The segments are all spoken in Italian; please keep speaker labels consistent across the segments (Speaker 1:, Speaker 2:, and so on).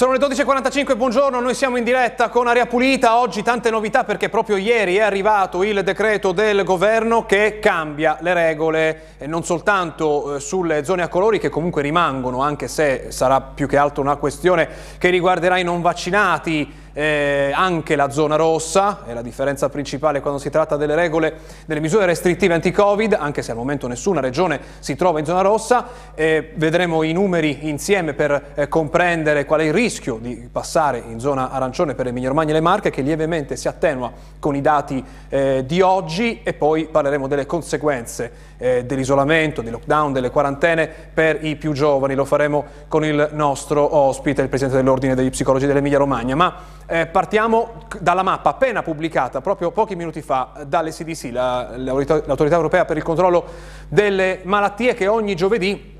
Speaker 1: Sono le 12.45, buongiorno, noi siamo in diretta con Aria Pulita, oggi tante novità perché proprio ieri è arrivato il decreto del governo che cambia le regole non soltanto eh, sulle zone a colori che comunque rimangono, anche se sarà più che altro una questione che riguarderà i non vaccinati, eh, anche la zona rossa, è la differenza principale quando si tratta delle regole, delle misure restrittive anti-Covid, anche se al momento nessuna regione si trova in zona rossa, eh, vedremo i numeri insieme per eh, comprendere qual è il rischio di passare in zona arancione per Emilia Romagna e le Marche, che lievemente si attenua con i dati eh, di oggi. E poi parleremo delle conseguenze eh, dell'isolamento, del lockdown, delle quarantene per i più giovani, lo faremo con il nostro ospite, il Presidente dell'Ordine degli Psicologi dell'Emilia Romagna. Ma eh, partiamo dalla mappa appena pubblicata proprio pochi minuti fa dall'ECDC, la, l'Autorità Europea per il Controllo delle Malattie, che ogni giovedì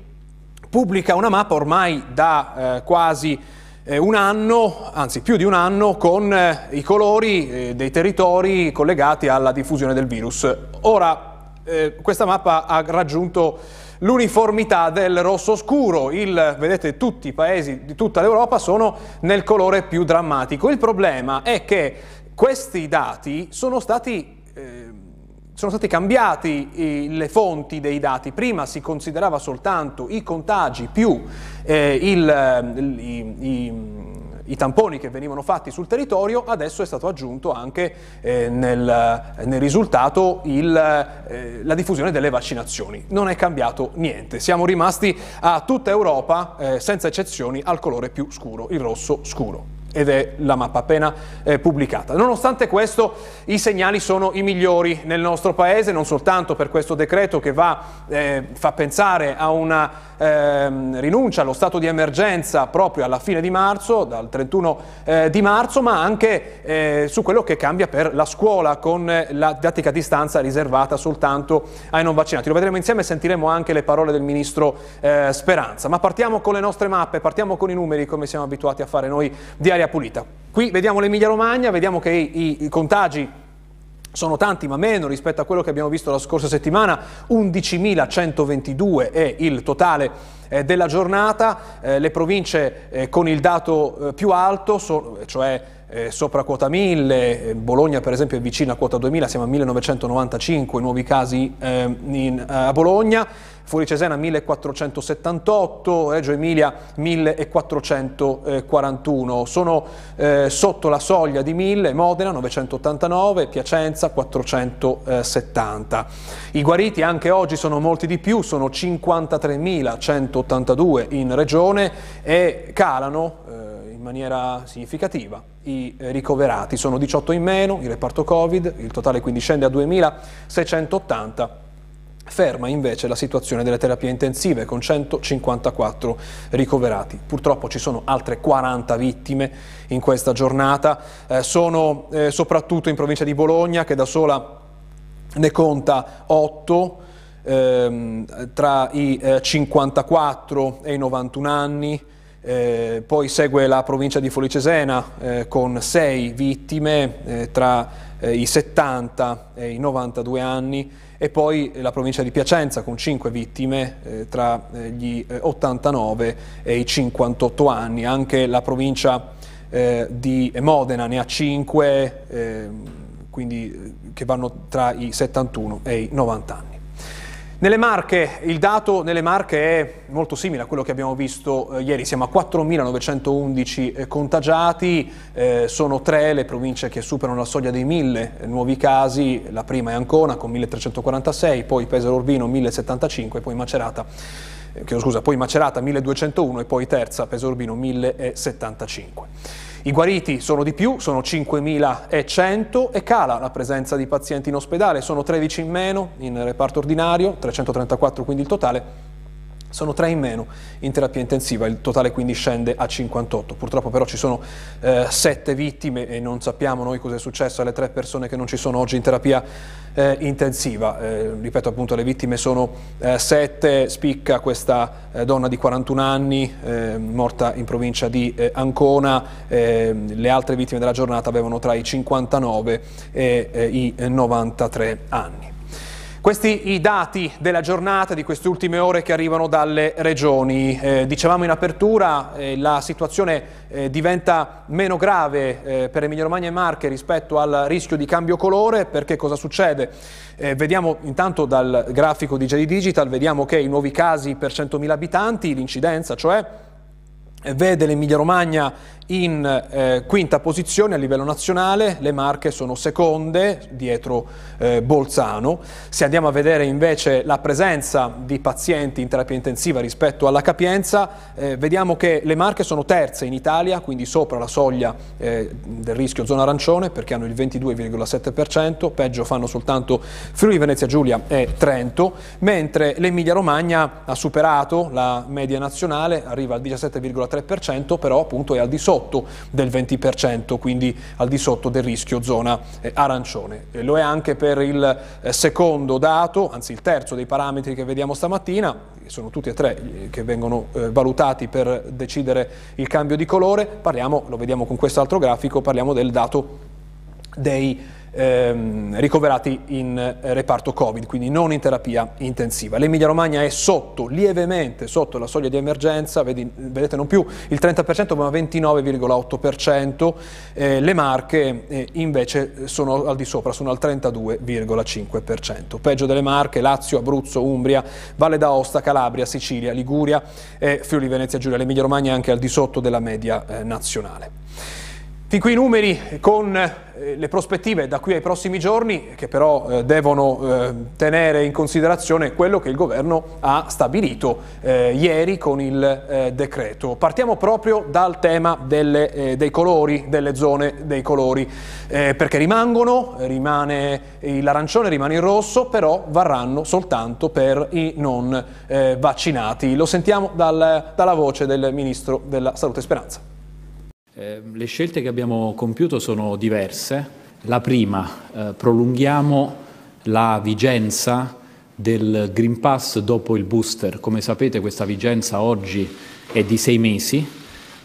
Speaker 1: pubblica una mappa ormai da eh, quasi eh, un anno, anzi più di un anno, con eh, i colori eh, dei territori collegati alla diffusione del virus. Ora, eh, questa mappa ha raggiunto l'uniformità del rosso scuro. Il, vedete, tutti i paesi di tutta l'Europa sono nel colore più drammatico. Il problema è che questi dati sono stati eh, sono stati cambiati eh, le fonti dei dati. Prima si considerava soltanto i contagi più eh, il, i, i, i tamponi che venivano fatti sul territorio, adesso è stato aggiunto anche eh, nel, nel, risultato il, eh, la diffusione delle vaccinazioni. Non è cambiato niente, siamo rimasti a tutta Europa, eh, senza eccezioni, al colore più scuro, il rosso scuro ed è la mappa appena eh, pubblicata. Nonostante questo i segnali sono i migliori nel nostro paese, non soltanto per questo decreto che va, eh, fa pensare a una eh, rinuncia allo stato di emergenza proprio alla fine di marzo, dal 31 eh, di marzo, ma anche eh, su quello che cambia per la scuola con la didattica a distanza riservata soltanto ai non vaccinati. Lo vedremo insieme e sentiremo anche le parole del ministro eh, Speranza. Ma partiamo con le nostre mappe, partiamo con i numeri come siamo abituati a fare noi di aria pulita. Qui vediamo l'Emilia Romagna, vediamo che i, i contagi sono tanti ma meno rispetto a quello che abbiamo visto la scorsa settimana, 11.122 è il totale eh, della giornata, eh, le province eh, con il dato più alto, cioè eh, sopra quota 1000, eh, Bologna per esempio è vicina a quota 2000, siamo a 1995 nuovi casi in, a Bologna, Fuori Cesena 1478, Reggio Emilia 1441, sono eh, sotto la soglia di 1000, Modena 989, Piacenza 470. I guariti anche oggi sono molti di più, sono 53.182 in regione e calano eh, in maniera significativa i ricoverati, sono 18 in meno, il reparto Covid, il totale quindi scende a 2.680 Ferma invece la situazione delle terapie intensive con 154 ricoverati. Purtroppo ci sono altre 40 vittime in questa giornata, eh, sono eh, soprattutto in provincia di Bologna che da sola ne conta 8 ehm, tra i eh, 54 e i 91 anni. Eh, poi segue la provincia di Folicesena eh, con 6 vittime eh, tra eh, i 70 e i 92 anni e poi la provincia di Piacenza con 5 vittime eh, tra eh, gli 89 eh, e i 58 anni, anche la provincia di Modena ne ha 5, ehm, quindi che vanno tra i 71 e i 90 anni. Nelle Marche, il dato nelle Marche è molto simile a quello che abbiamo visto eh, ieri, siamo a 4.911 eh, contagiati, eh, sono tre le province che superano la soglia dei 1.000 eh, nuovi casi, la prima è Ancona con 1.346, poi Pesaro Urbino 1.075, poi Macerata, eh, scusa, poi Macerata 1.201 e poi terza Pesaro Urbino 1.075. I guariti sono di più, sono 5.100 e cala la presenza di pazienti in ospedale, sono 13 in meno in reparto ordinario, 334 quindi il totale, sono tre in meno in terapia intensiva, il totale quindi scende a 58. Purtroppo però ci sono eh, sette vittime e non sappiamo noi cosa è successo alle tre persone che non ci sono oggi in terapia eh, intensiva. Eh, ripeto appunto le vittime sono eh, sette, spicca questa eh, donna di 41 anni eh, morta in provincia di Ancona, le altre vittime della giornata avevano tra i 59 e i 93 anni. Questi i dati della giornata di queste ultime ore che arrivano dalle regioni. Eh, dicevamo in apertura, eh, la situazione eh, diventa meno grave eh, per Emilia Romagna e Marche rispetto al rischio di cambio colore, perché cosa succede? Eh, vediamo intanto dal grafico di JD Digital, vediamo che i nuovi casi per 100.000 abitanti, l'incidenza cioè, vede l'Emilia Romagna in eh, quinta posizione a livello nazionale, le Marche sono seconde dietro eh, Bolzano. Se andiamo a vedere invece la presenza di pazienti in terapia intensiva rispetto alla capienza, eh, vediamo che le Marche sono terze in Italia, quindi sopra la soglia eh, del rischio zona arancione perché hanno il 22,7%, peggio fanno soltanto Friuli, Venezia Giulia e Trento, mentre l'Emilia Romagna ha superato la media nazionale, arriva al 17,3%, però appunto è al di sotto sotto del 20%, quindi al di sotto del rischio zona eh, arancione. Lo è anche per il eh, secondo dato, anzi il terzo dei parametri che vediamo stamattina, sono tutti e tre eh, che vengono valutati per decidere il cambio di colore, parliamo, lo vediamo con quest'altro grafico, parliamo del dato dei ehm, ricoverati in eh, reparto Covid, quindi non in terapia intensiva. L'Emilia Romagna è sotto, lievemente sotto la soglia di emergenza, vedi, vedete non più il 30% ma 29,8%, eh, le Marche eh, invece sono al di sopra, sono al 32,5%. Peggio delle Marche, Lazio, Abruzzo, Umbria, Valle d'Aosta, Calabria, Sicilia, Liguria e Friuli Venezia Giulia. L'Emilia Romagna è anche al di sotto della media eh, nazionale. Fin qui i numeri con eh, le prospettive da qui ai prossimi giorni che però eh, devono eh, tenere in considerazione quello che il governo ha stabilito ieri con il decreto. Partiamo proprio dal tema delle, dei colori, delle zone dei colori, perché rimangono, rimane l'arancione, rimane il rosso, però varranno soltanto per i non vaccinati. Lo sentiamo dal, dalla voce del Ministro della Salute Speranza.
Speaker 2: Eh, le scelte che abbiamo compiuto sono diverse. La prima, eh, prolunghiamo la vigenza del Green Pass dopo il booster. Come sapete questa vigenza oggi è di sei mesi,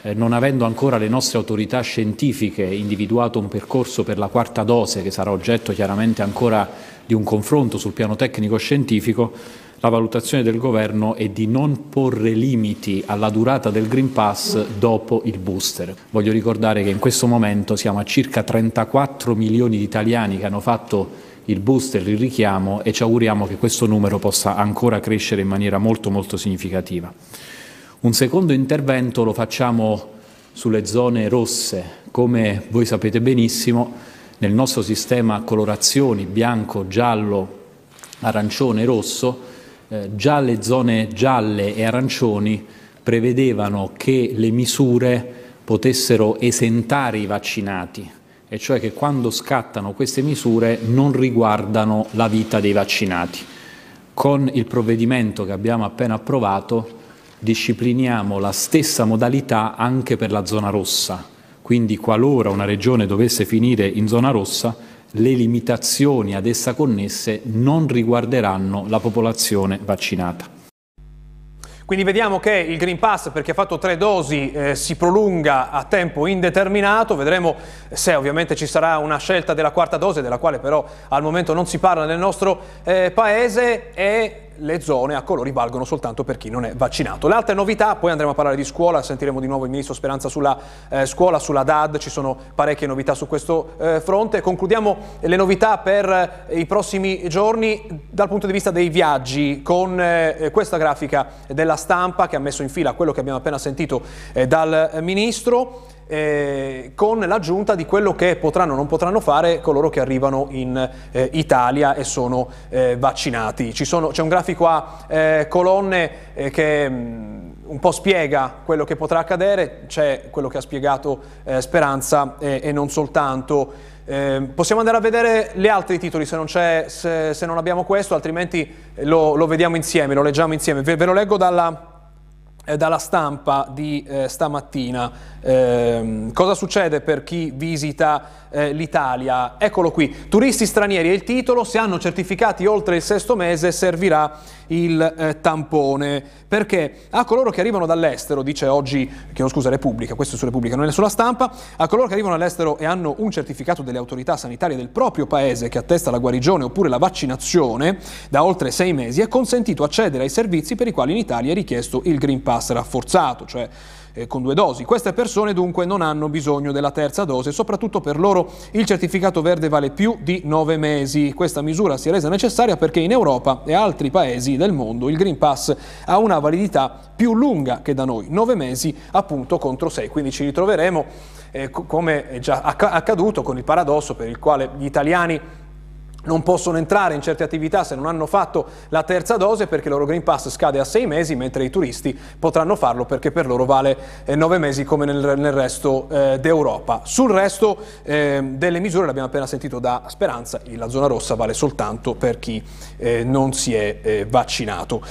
Speaker 2: eh, non avendo ancora le nostre autorità scientifiche individuato un percorso per la quarta dose, che sarà oggetto chiaramente ancora di un confronto sul piano tecnico-scientifico, la valutazione del Governo è di non porre limiti alla durata del Green Pass dopo il booster. Voglio ricordare che in questo momento siamo a circa 34 milioni di italiani che hanno fatto il booster, il richiamo e ci auguriamo che questo numero possa ancora crescere in maniera molto molto significativa. Un secondo intervento lo facciamo sulle zone rosse. Come voi sapete benissimo, nel nostro sistema colorazioni bianco, giallo, arancione rosso eh, già le zone gialle e arancioni prevedevano che le misure potessero esentare i vaccinati, e cioè che quando scattano queste misure non riguardano la vita dei vaccinati. Con il provvedimento che abbiamo appena approvato discipliniamo la stessa modalità anche per la zona rossa, quindi qualora una regione dovesse finire in zona rossa le limitazioni ad essa connesse non riguarderanno la popolazione vaccinata.
Speaker 1: Quindi vediamo che il Green Pass per chi ha fatto tre dosi eh, si prolunga a tempo indeterminato, vedremo se ovviamente ci sarà una scelta della quarta dose, della quale però al momento non si parla nel nostro eh, paese e le zone a colori valgono soltanto per chi non è vaccinato. Le altre novità, poi andremo a parlare di scuola, sentiremo di nuovo il Ministro Speranza sulla eh, scuola, sulla DAD, ci sono parecchie novità su questo eh, fronte. Concludiamo le novità per eh, i prossimi giorni dal punto di vista dei viaggi con eh, questa grafica della stampa che ha messo in fila quello che abbiamo appena sentito eh, dal Ministro eh, con l'aggiunta di quello che potranno o non potranno fare coloro che arrivano in eh, Italia e sono eh, vaccinati. Sono, c'è un grafico a eh, colonne eh, che mh, mm, un po' spiega quello che potrà accadere, c'è quello che ha spiegato eh, Speranza e non soltanto. Eh, possiamo andare a vedere gli altri titoli se non, se, se non abbiamo questo, altrimenti lo, lo, vediamo insieme, lo leggiamo insieme. Ve, ve lo leggo dalla, eh, dalla stampa di eh, stamattina. Eh, cosa succede per chi visita eh, l'Italia? Eccolo qui, turisti stranieri è il titolo, se hanno certificati oltre il sesto mese servirà il eh, tampone, perché? A coloro che arrivano dall'estero, dice oggi, chiedo scusa, Repubblica, questo è su Repubblica, non è sulla stampa, a coloro che arrivano dall'estero e hanno un certificato delle autorità sanitarie del proprio paese che attesta la guarigione oppure la vaccinazione da oltre sei mesi, è consentito accedere ai servizi per i quali in Italia è richiesto il Green Pass rafforzato, cioè eh, con due dosi. Queste persone dunque non hanno bisogno della terza dose, soprattutto per loro il certificato verde vale più di nove mesi. Questa misura si è resa necessaria perché in Europa e altri paesi del mondo il Green Pass ha una validità più lunga che da noi, nove mesi appunto contro sei, quindi ci ritroveremo eh, come è già accaduto con il paradosso per il quale gli italiani non possono entrare in certe attività se non hanno fatto la terza dose perché il loro Green Pass scade a sei mesi, mentre i turisti potranno farlo perché per loro vale eh, nove mesi come nel, nel resto eh, d'Europa. Sul resto eh, delle misure, l'abbiamo appena sentito da Speranza, la zona rossa vale soltanto per chi eh, non si è eh, vaccinato.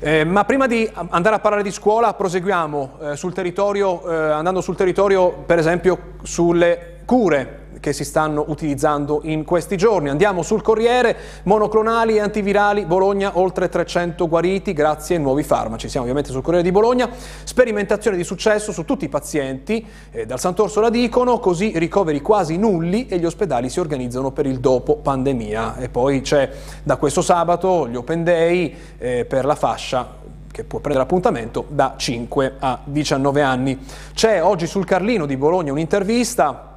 Speaker 1: Eh, ma prima di andare a parlare di scuola, proseguiamo sul territorio, andando sul territorio per esempio sulle cure che si stanno utilizzando in questi giorni. Andiamo sul Corriere, monoclonali e antivirali, Bologna oltre 300 guariti grazie ai nuovi farmaci. Siamo ovviamente sul Corriere di Bologna, sperimentazione di successo su tutti i pazienti, eh, dal Sant'Orso la dicono, così ricoveri quasi nulli e gli ospedali si organizzano per il dopo pandemia. E poi c'è da questo sabato gli Open Day eh, per la fascia che può prendere appuntamento da 5 a 19 anni. C'è oggi sul Carlino di Bologna un'intervista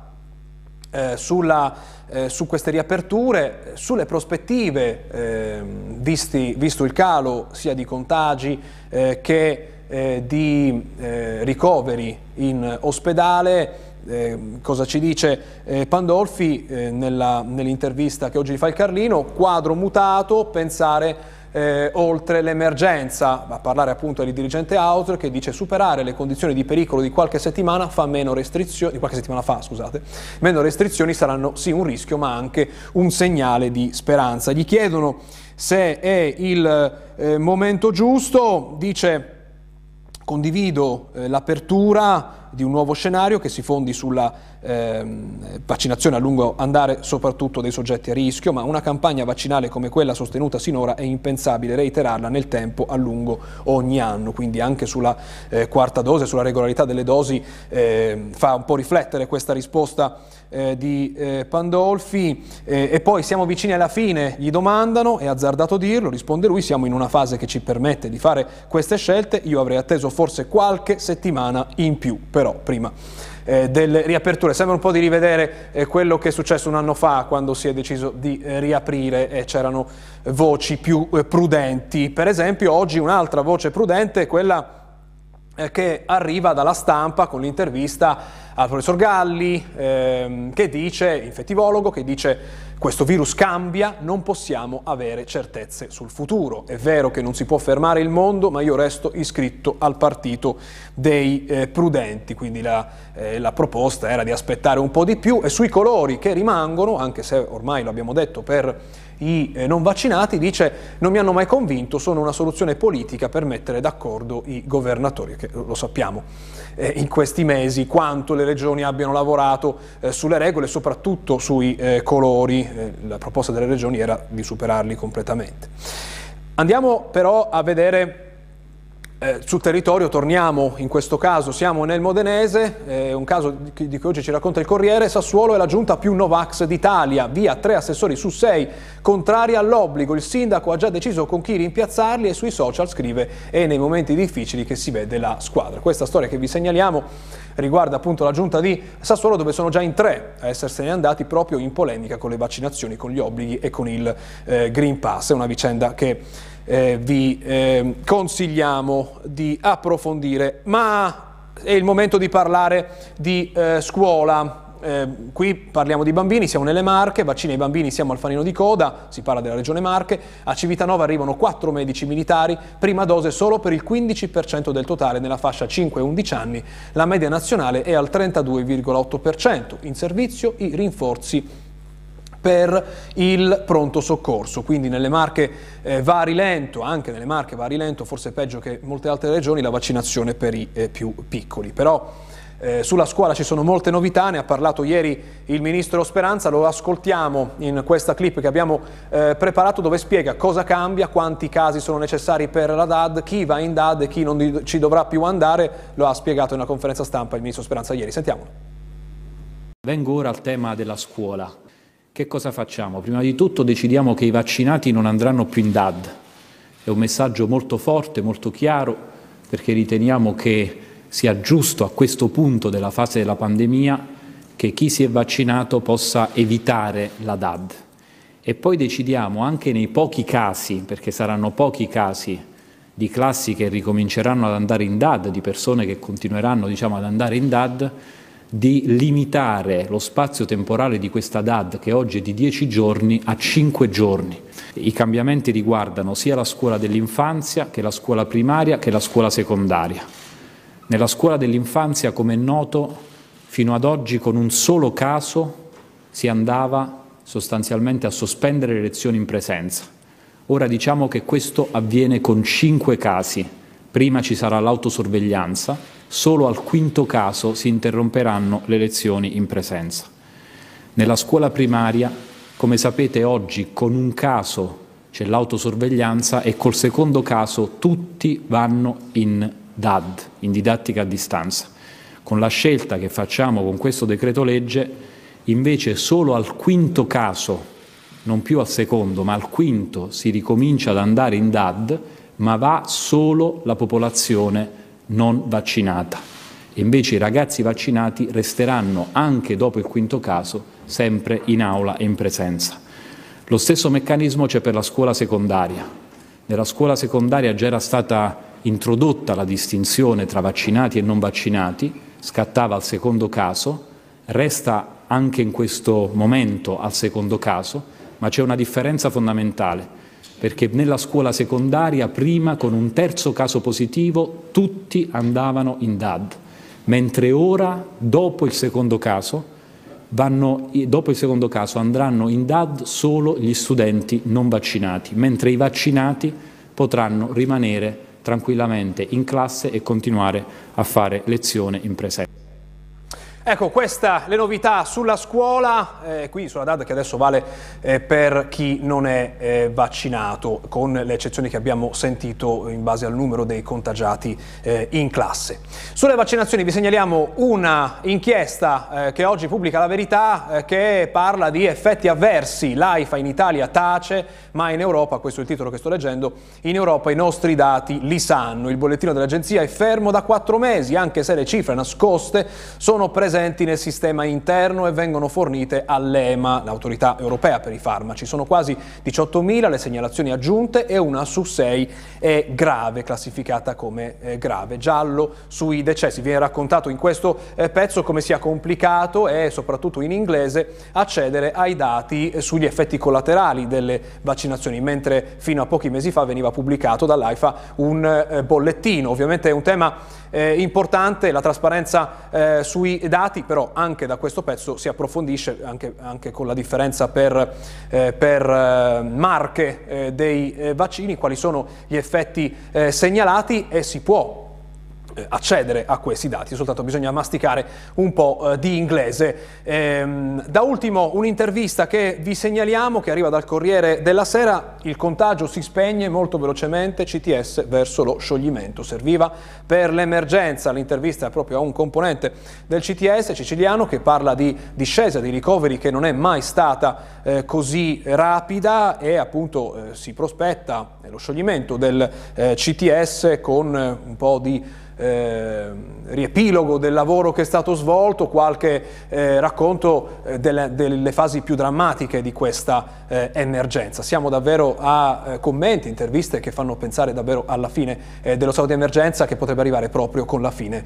Speaker 1: eh, sulla, eh, su queste riaperture, sulle prospettive, eh, visti, visto il calo sia di contagi eh, che eh, di eh, ricoveri in ospedale, cosa ci dice Pandolfi nell'intervista che oggi fa il Carlino, quadro mutato, pensare eh, oltre l'emergenza, a parlare appunto del dirigente Autor che dice superare le condizioni di pericolo di qualche settimana fa meno restrizioni, di qualche settimana fa scusate, meno restrizioni saranno sì un rischio ma anche un segnale di speranza. Gli chiedono se è il eh, momento giusto, dice condivido eh, l'apertura di un nuovo scenario che si fondi sulla ehm, vaccinazione a lungo andare soprattutto dei soggetti a rischio, ma una campagna vaccinale come quella sostenuta sinora è impensabile reiterarla nel tempo a lungo ogni anno, quindi anche sulla eh, quarta dose, sulla regolarità delle dosi eh, fa un po' riflettere questa risposta eh, di eh, Pandolfi. Eh, e poi siamo vicini alla fine, gli domandano, è azzardato dirlo, risponde lui, siamo in una fase che ci permette di fare queste scelte, io avrei atteso forse qualche settimana in più, però prima eh, delle riaperture. Sembra un po' di rivedere eh, quello che è successo un anno fa quando si è deciso di eh, riaprire e c'erano voci più eh, prudenti. Per esempio oggi un'altra voce prudente è quella eh, che arriva dalla stampa con l'intervista al professor Galli ehm, che dice, infettivologo, che dice questo virus cambia, non possiamo avere certezze sul futuro. È vero che non si può fermare il mondo, ma io resto iscritto al partito dei eh, prudenti, quindi la, eh, la, proposta era di aspettare un po' di più. E sui colori che rimangono, anche se ormai lo abbiamo detto per i eh, non vaccinati, dice non mi hanno mai convinto, sono una soluzione politica per mettere d'accordo i governatori, che lo sappiamo eh, in questi mesi quanto le regioni abbiano lavorato eh, sulle regole, soprattutto sui eh, colori, eh, la proposta delle regioni era di superarli completamente. Andiamo però a vedere eh, sul territorio torniamo, in questo caso siamo nel Modenese, eh, un caso di, di cui oggi ci racconta il Corriere, Sassuolo è la giunta più Novax d'Italia, via tre assessori su sei, contrari all'obbligo, il sindaco ha già deciso con chi rimpiazzarli e sui social scrive è nei momenti difficili che si vede la squadra. Questa storia che vi segnaliamo riguarda appunto la giunta di Sassuolo dove sono già in tre a essersene andati proprio in polemica con le vaccinazioni, con gli obblighi e con il eh, Green Pass, è una vicenda che eh, vi eh, consigliamo di approfondire. Ma è il momento di parlare di eh, scuola. Eh, qui parliamo di bambini, siamo nelle Marche, vaccini ai bambini, siamo al fanino di coda, si parla della regione Marche, a Civitanova arrivano 4 medici militari, prima dose solo per il 15% del totale nella fascia 5-11 anni, la media nazionale è al 32,8%, in servizio i rinforzi per il pronto soccorso, quindi nelle Marche eh, va a rilento, anche nelle Marche va a rilento, forse peggio che molte altre regioni, la vaccinazione per i eh, più piccoli. Però eh, sulla scuola ci sono molte novità, ne ha parlato ieri il Ministro Speranza, lo ascoltiamo in questa clip che abbiamo eh, preparato dove spiega cosa cambia, quanti casi sono necessari per la DAD, chi va in DAD e chi non ci dovrà più andare, lo ha spiegato in una conferenza stampa il Ministro Speranza ieri. Sentiamolo.
Speaker 2: Vengo ora al tema della scuola. Che cosa facciamo? Prima di tutto decidiamo che i vaccinati non andranno più in DAD. È un messaggio molto forte, molto chiaro, perché riteniamo che sia giusto a questo punto della fase della pandemia che chi si è vaccinato possa evitare la DAD. E poi decidiamo anche nei pochi casi, perché saranno pochi casi, di classi che ricominceranno ad andare in DAD, di persone che continueranno diciamo, ad andare in DAD, di limitare lo spazio temporale di questa DAD, che oggi è di 10 giorni, a 5 giorni. I cambiamenti riguardano sia la scuola dell'infanzia che la scuola primaria che la scuola secondaria. Nella scuola dell'infanzia, come è noto, fino ad oggi con un solo caso si andava sostanzialmente a sospendere le lezioni in presenza. Ora diciamo che questo avviene con cinque casi. Prima ci sarà l'autosorveglianza, solo al quinto caso si interromperanno le lezioni in presenza. Nella scuola primaria, come sapete oggi con un caso c'è l'autosorveglianza e col secondo caso tutti vanno in DAD, in didattica a distanza. Con la scelta che facciamo con questo decreto legge, invece solo al quinto caso, non più al secondo, ma al quinto si ricomincia ad andare in DAD, ma va solo la popolazione non vaccinata. Invece i ragazzi vaccinati resteranno anche dopo il quinto caso sempre in aula e in presenza. Lo stesso meccanismo c'è per la scuola secondaria. Nella scuola secondaria già era stata introdotta la distinzione tra vaccinati e non vaccinati, scattava al secondo caso, resta anche in questo momento al secondo caso, ma c'è una differenza fondamentale, perché nella scuola secondaria prima con un terzo caso positivo tutti andavano in DAD, mentre ora, dopo il secondo caso, vanno, dopo il secondo caso andranno in DAD solo gli studenti non vaccinati, mentre i vaccinati potranno rimanere tranquillamente in classe e continuare a fare lezione in presenza.
Speaker 1: Ecco, queste le novità sulla scuola, eh, qui sulla DAD che adesso vale eh, per chi non è eh, vaccinato, con le eccezioni che abbiamo sentito in base al numero dei contagiati eh, in classe. Sulle vaccinazioni vi segnaliamo una inchiesta eh, che oggi pubblica la verità eh, che parla di effetti avversi. L'AIFA in Italia tace, ma in Europa, questo è il titolo che sto leggendo, in Europa i nostri dati li sanno. Il bollettino dell'agenzia è fermo da quattro mesi, anche se le cifre nascoste sono presenti presenti nel sistema interno e vengono fornite all'EMA, l'autorità europea per i farmaci. Sono quasi 18.000 le segnalazioni aggiunte e una su sei è grave, classificata come eh, grave. Giallo sui decessi. Viene raccontato in questo eh, pezzo come sia complicato e soprattutto in inglese accedere ai dati eh, sugli effetti collaterali delle vaccinazioni, mentre fino a pochi mesi fa veniva pubblicato dall'AIFA un bollettino. Ovviamente è un tema importante, la trasparenza sui dati dati, però anche da questo pezzo si approfondisce anche, anche con la differenza per, eh, per eh, marche eh, dei eh, vaccini, quali sono gli effetti eh, segnalati e si può accedere a questi dati, soltanto bisogna masticare un po' eh, di inglese. Ehm, da ultimo un'intervista che vi segnaliamo che arriva dal Corriere della Sera, il contagio si spegne molto velocemente, CTS verso lo scioglimento, serviva per l'emergenza, l'intervista è proprio a un componente del CTS siciliano che parla di discesa di ricoveri che non è mai stata eh, così rapida. E appunto eh, si prospetta lo scioglimento del eh, CTS con un po' di eh, riepilogo del lavoro che è stato svolto, qualche eh, racconto eh, delle, delle, fasi più drammatiche di questa eh, emergenza. Siamo davvero a eh, commenti, interviste che fanno pensare davvero alla fine dello stato di emergenza che potrebbe arrivare proprio con la fine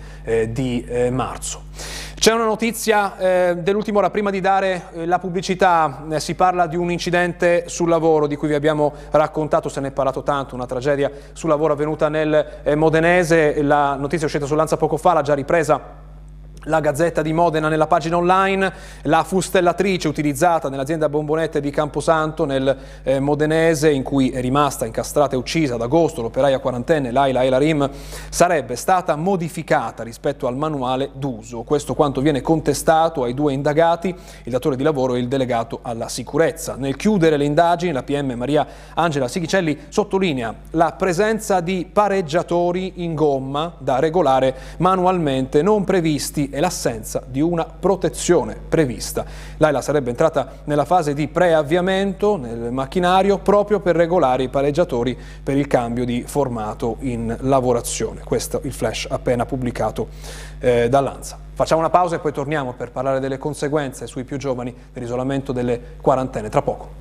Speaker 1: di marzo. C'è una notizia eh, dell'ultima ora, prima di dare eh, la pubblicità, eh, si parla di un incidente sul lavoro di cui vi abbiamo raccontato, se ne è parlato tanto, una tragedia sul lavoro avvenuta nel eh, Modenese, la notizia è uscita sull'Anza poco fa, l'ha già ripresa la Gazzetta di Modena nella pagina online, la fustellatrice utilizzata nell'azienda Bombonette di Camposanto nel eh, Modenese in cui è rimasta incastrata e uccisa ad agosto l'operaia quarantenne Laila Elarim sarebbe stata modificata rispetto al manuale d'uso. Questo quanto viene contestato ai due indagati, il datore di lavoro e il delegato alla sicurezza. Nel chiudere le indagini la PM Maria Angela Sighicelli sottolinea la presenza di pareggiatori in gomma da regolare manualmente non previsti e l'assenza di una protezione prevista. L'AILA sarebbe entrata nella fase di preavviamento nel macchinario proprio per regolare i pareggiatori per il cambio di formato in lavorazione. Questo il flash appena pubblicato eh, dall'ANSA. Facciamo una pausa e poi torniamo per parlare delle conseguenze sui più giovani dell'isolamento delle quarantene. Tra poco.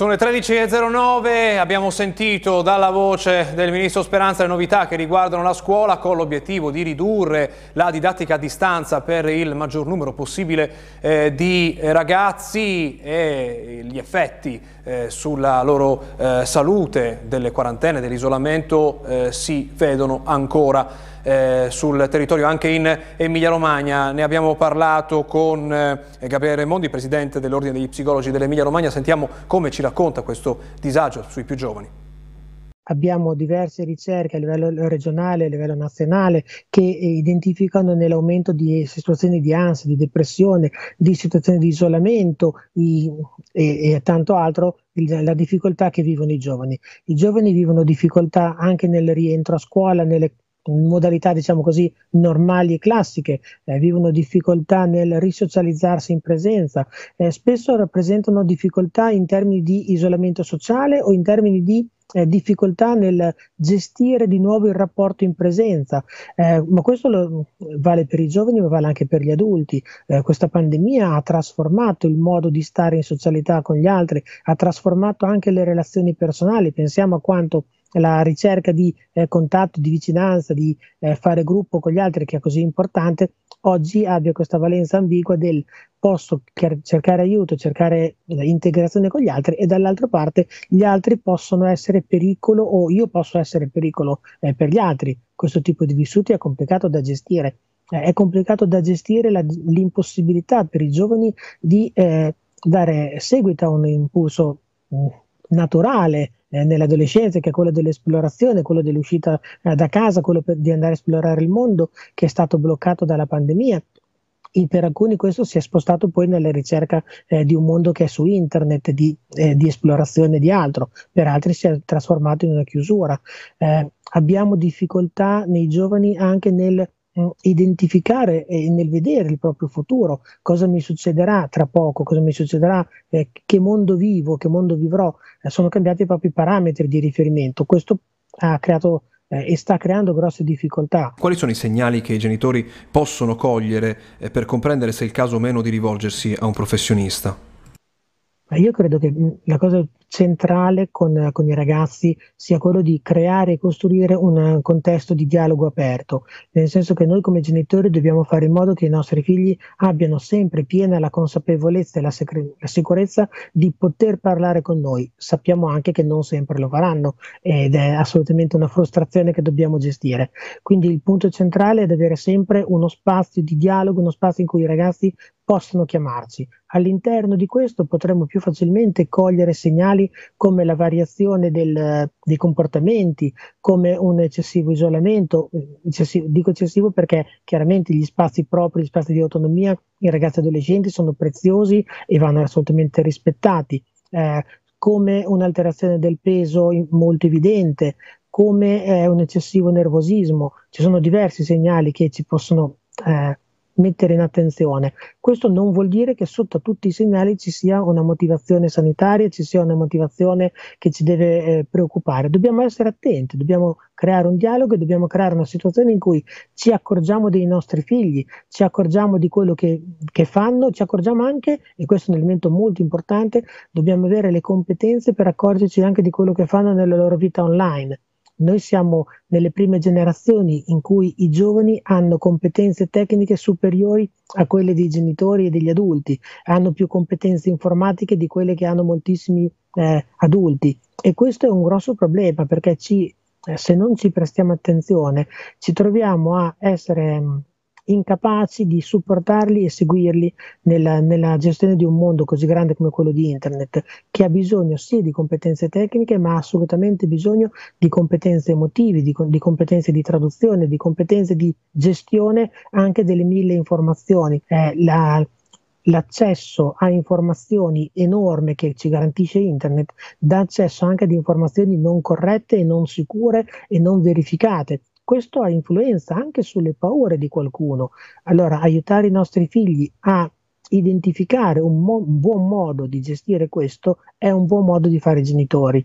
Speaker 1: Sono le 13.09, abbiamo sentito dalla voce del Ministro Speranza le novità che riguardano la scuola con l'obiettivo di ridurre la didattica a distanza per il maggior numero possibile eh, di ragazzi e gli effetti eh, sulla loro eh, salute delle quarantene, dell'isolamento eh, si vedono ancora eh, sul territorio anche in Emilia Romagna. Ne abbiamo parlato con eh, Gabriele Raimondi, presidente dell'Ordine degli Psicologi dell'Emilia Romagna. Sentiamo come ci racconta questo disagio sui più giovani
Speaker 3: abbiamo diverse ricerche a livello regionale, a livello nazionale, che identificano nell'aumento di situazioni di ansia, di depressione, di situazioni di isolamento i, e, e, tanto altro, la difficoltà che vivono i giovani. I giovani vivono difficoltà anche nel rientro a scuola, nelle in modalità diciamo così normali e classiche, eh, vivono difficoltà nel risocializzarsi in presenza, eh, spesso rappresentano difficoltà in termini di isolamento sociale o in termini di eh, difficoltà nel gestire di nuovo il rapporto in presenza, eh, ma questo lo, vale per i giovani ma vale anche per gli adulti. Eh, questa pandemia ha trasformato il modo di stare in socialità con gli altri, ha trasformato anche le relazioni personali, pensiamo a quanto la ricerca di eh, contatto, di vicinanza, di eh, fare gruppo con gli altri che è così importante, oggi abbia questa valenza ambigua del posso cercare aiuto, cercare eh, integrazione con gli altri e dall'altra parte gli altri possono essere pericolo o io posso essere pericolo eh, per gli altri. Questo tipo di vissuti è complicato da gestire. Eh, è complicato da gestire la, l'impossibilità per i giovani di eh, dare seguito a un impulso mm, naturale eh, nell'adolescenza, che è quello dell'esplorazione, quello dell'uscita eh, da casa, quello per, di andare a esplorare il mondo, che è stato bloccato dalla pandemia. E per alcuni questo si è spostato poi nella ricerca eh, di un mondo che è su internet, di, eh, di esplorazione di altro, per altri si è trasformato in una chiusura. Eh, abbiamo difficoltà nei giovani anche nel identificare e nel vedere il proprio futuro, cosa mi succederà tra poco, cosa mi succederà, eh, che mondo vivo, che mondo vivrò, eh, sono cambiati i propri parametri di riferimento. Questo ha creato eh, e sta creando grosse difficoltà.
Speaker 1: Quali sono i segnali che i genitori possono cogliere eh, per comprendere se è il caso o meno di rivolgersi a un professionista?
Speaker 3: Io credo che la cosa centrale con, con, i ragazzi sia quello di creare e costruire un contesto di dialogo aperto, nel senso che noi come genitori dobbiamo fare in modo che i nostri figli abbiano sempre piena la consapevolezza e la, sec- la sicurezza di poter parlare con noi. Sappiamo anche che non sempre lo faranno ed è assolutamente una frustrazione che dobbiamo gestire. Quindi il punto centrale è ad avere sempre uno spazio di dialogo, uno spazio in cui i ragazzi possono chiamarci. All'interno di questo potremo più facilmente cogliere segnali come la variazione del, dei comportamenti, come un eccessivo isolamento, eccessivo, dico eccessivo perché chiaramente gli spazi propri, gli spazi di autonomia in ragazzi adolescenti sono preziosi e vanno assolutamente rispettati. Eh, come un'alterazione del peso molto evidente, come eh, un eccessivo nervosismo. Ci sono diversi segnali che ci possono eh, mettere in attenzione. Questo non vuol dire che sotto tutti i segnali ci sia una motivazione sanitaria, ci sia una motivazione che ci deve eh, preoccupare. Dobbiamo essere attenti, dobbiamo creare un dialogo e dobbiamo creare una situazione in cui ci accorgiamo dei nostri figli, ci accorgiamo di quello che, che fanno, ci accorgiamo anche, e questo è un elemento molto importante, dobbiamo avere le competenze per accorgerci anche di quello che fanno nella loro vita online Noi siamo nelle prime generazioni in cui i giovani hanno competenze tecniche superiori a quelle dei genitori e degli adulti, hanno più competenze informatiche di quelle che hanno moltissimi eh, adulti. E questo è un grosso problema perché ci, eh, se non ci prestiamo attenzione ci troviamo a essere incapaci di supportarli e seguirli nella, nella, gestione di un mondo così grande come quello di Internet, che ha bisogno sì di competenze tecniche, ma ha assolutamente bisogno di competenze emotive, di, di competenze di traduzione, di competenze di gestione anche delle mille informazioni. Eh, la, l'accesso a informazioni enorme che ci garantisce internet dà accesso anche ad informazioni non corrette e non sicure e non verificate questo ha influenza anche sulle paure di qualcuno. Allora, aiutare i nostri figli a identificare un, mo- un buon modo di gestire questo è un buon modo di fare genitori.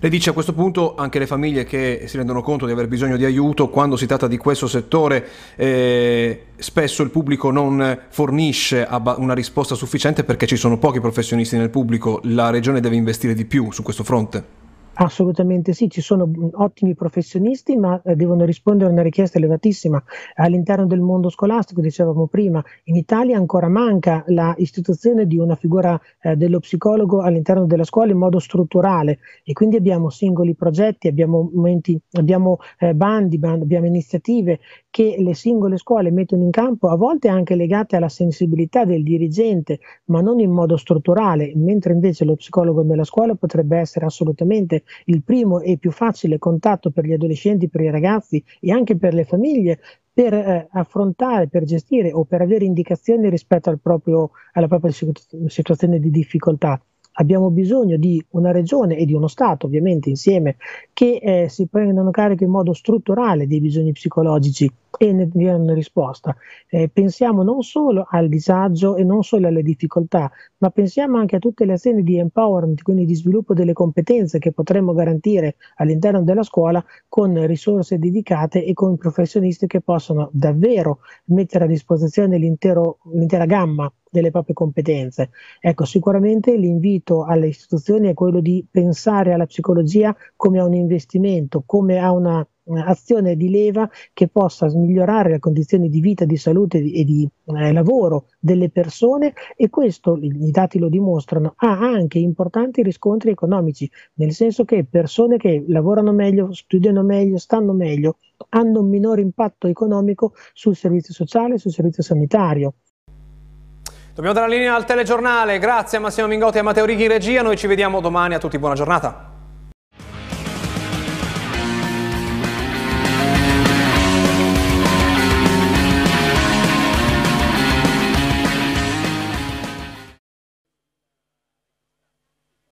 Speaker 1: Lei dice a questo punto anche le famiglie che si rendono conto di aver bisogno di aiuto, quando si tratta di questo settore eh, spesso il pubblico non fornisce una risposta sufficiente perché ci sono pochi professionisti nel pubblico, la regione deve investire di più su questo fronte.
Speaker 3: Assolutamente sì, ci sono ottimi professionisti, ma eh, devono rispondere a una richiesta elevatissima. All'interno del mondo scolastico, dicevamo prima, in Italia ancora manca l'istituzione di una figura eh, dello psicologo all'interno della scuola in modo strutturale e quindi abbiamo singoli progetti, abbiamo, momenti, abbiamo eh, bandi, band, abbiamo iniziative che le singole scuole mettono in campo, a volte anche legate alla sensibilità del dirigente, ma non in modo strutturale, mentre invece lo psicologo nella scuola potrebbe essere assolutamente il primo e più facile contatto per gli adolescenti, per i ragazzi e anche per le famiglie per eh, affrontare, per gestire o per avere indicazioni rispetto al proprio, alla propria situazione di difficoltà abbiamo bisogno di una regione e di uno Stato, ovviamente insieme, che eh, si prendano carico in modo strutturale dei bisogni psicologici e ne diano risposta. Eh, pensiamo non solo al disagio e non solo alle difficoltà, ma pensiamo anche a tutte le azioni di empowerment, quindi di sviluppo delle competenze che potremmo garantire all'interno della scuola con risorse dedicate e con professionisti che possono davvero mettere a disposizione l'intera gamma delle proprie competenze. Ecco, sicuramente l'invito alle istituzioni è quello di pensare alla psicologia come a un investimento, come a una azione di leva che possa migliorare le condizioni di vita, di salute e di eh, lavoro delle persone e questo, i dati lo dimostrano, ha anche importanti riscontri economici, nel senso che persone che lavorano meglio, studiano meglio, stanno meglio, hanno un minore impatto economico sul servizio sociale, sul servizio sanitario.
Speaker 1: Dobbiamo dare la linea al telegiornale, grazie a Massimo Mingotti e a Matteo Righi in regia, noi ci vediamo domani, a tutti. Buona giornata.